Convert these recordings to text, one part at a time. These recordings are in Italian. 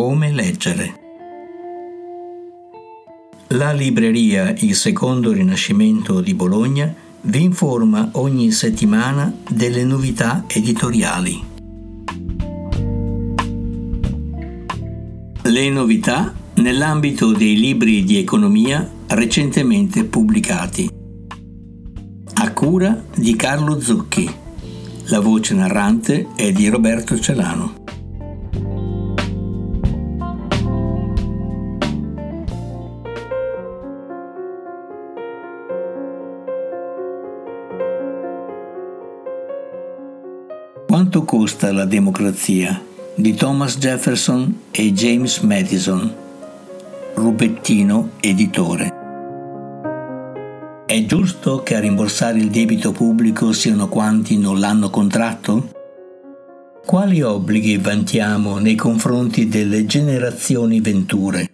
Come leggere. La libreria Il Secondo Rinascimento di Bologna vi informa ogni settimana delle novità editoriali. Le novità nell'ambito dei libri di economia recentemente pubblicati. A cura di Carlo Zucchi. La voce narrante è di Roberto Celano. Quanto costa la democrazia? di Thomas Jefferson e James Madison, Rubettino editore. È giusto che a rimborsare il debito pubblico siano quanti non l'hanno contratto? Quali obblighi vantiamo nei confronti delle generazioni venture?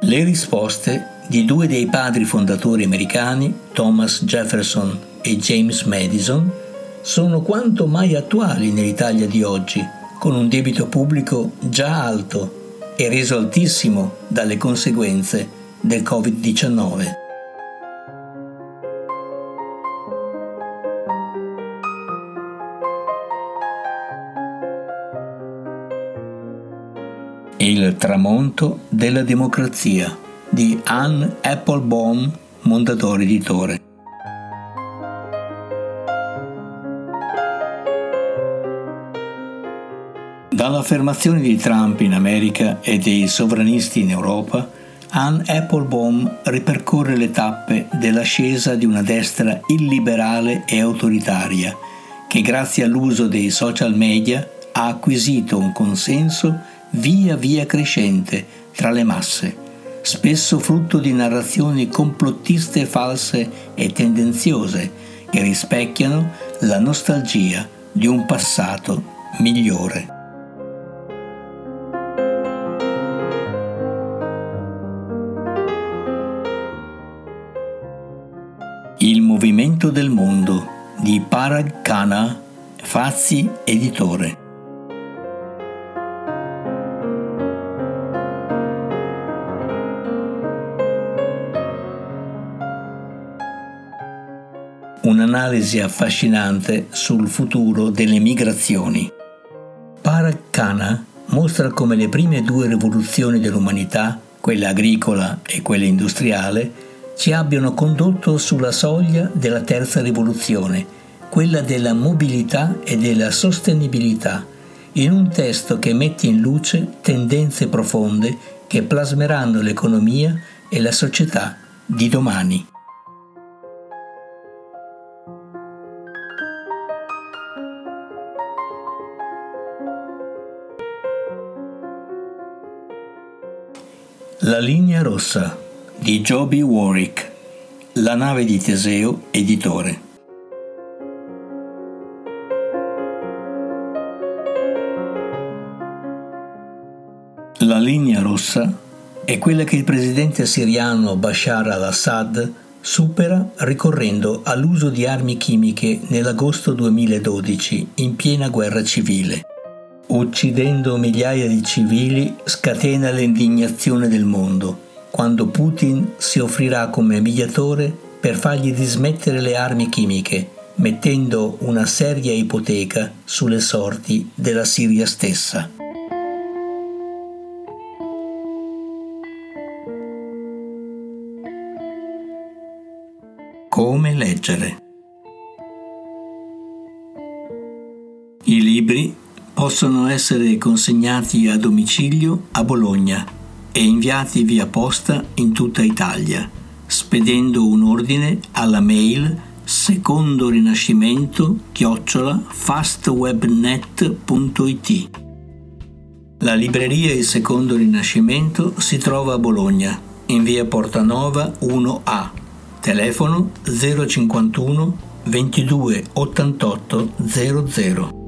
Le risposte di due dei padri fondatori americani, Thomas Jefferson e James Madison, sono quanto mai attuali nell'Italia di oggi, con un debito pubblico già alto e reso altissimo dalle conseguenze del Covid-19. Il tramonto della democrazia di Anne Applebaum, Mondadori Editore. Dall'affermazione di Trump in America e dei sovranisti in Europa, Anne Applebaum ripercorre le tappe dell'ascesa di una destra illiberale e autoritaria che grazie all'uso dei social media ha acquisito un consenso via via crescente tra le masse, spesso frutto di narrazioni complottiste false e tendenziose che rispecchiano la nostalgia di un passato migliore. Il movimento del mondo di Parag Khanna, Fazzi editore. Un'analisi affascinante sul futuro delle migrazioni. Parag Khanna mostra come le prime due rivoluzioni dell'umanità, quella agricola e quella industriale, ci abbiano condotto sulla soglia della terza rivoluzione, quella della mobilità e della sostenibilità, in un testo che mette in luce tendenze profonde che plasmeranno l'economia e la società di domani. La linea rossa di Joby Warwick, La nave di Teseo, editore. La linea rossa è quella che il presidente siriano Bashar al-Assad supera ricorrendo all'uso di armi chimiche nell'agosto 2012 in piena guerra civile. Uccidendo migliaia di civili scatena l'indignazione del mondo quando Putin si offrirà come mediatore per fargli dismettere le armi chimiche, mettendo una seria ipoteca sulle sorti della Siria stessa. Come leggere? I libri possono essere consegnati a domicilio a Bologna e inviati via posta in tutta Italia, spedendo un ordine alla mail secondo rinascimento chiocciola fastwebnet.it. La libreria Il Secondo Rinascimento si trova a Bologna, in via Portanova 1A, telefono 051 22 88 00.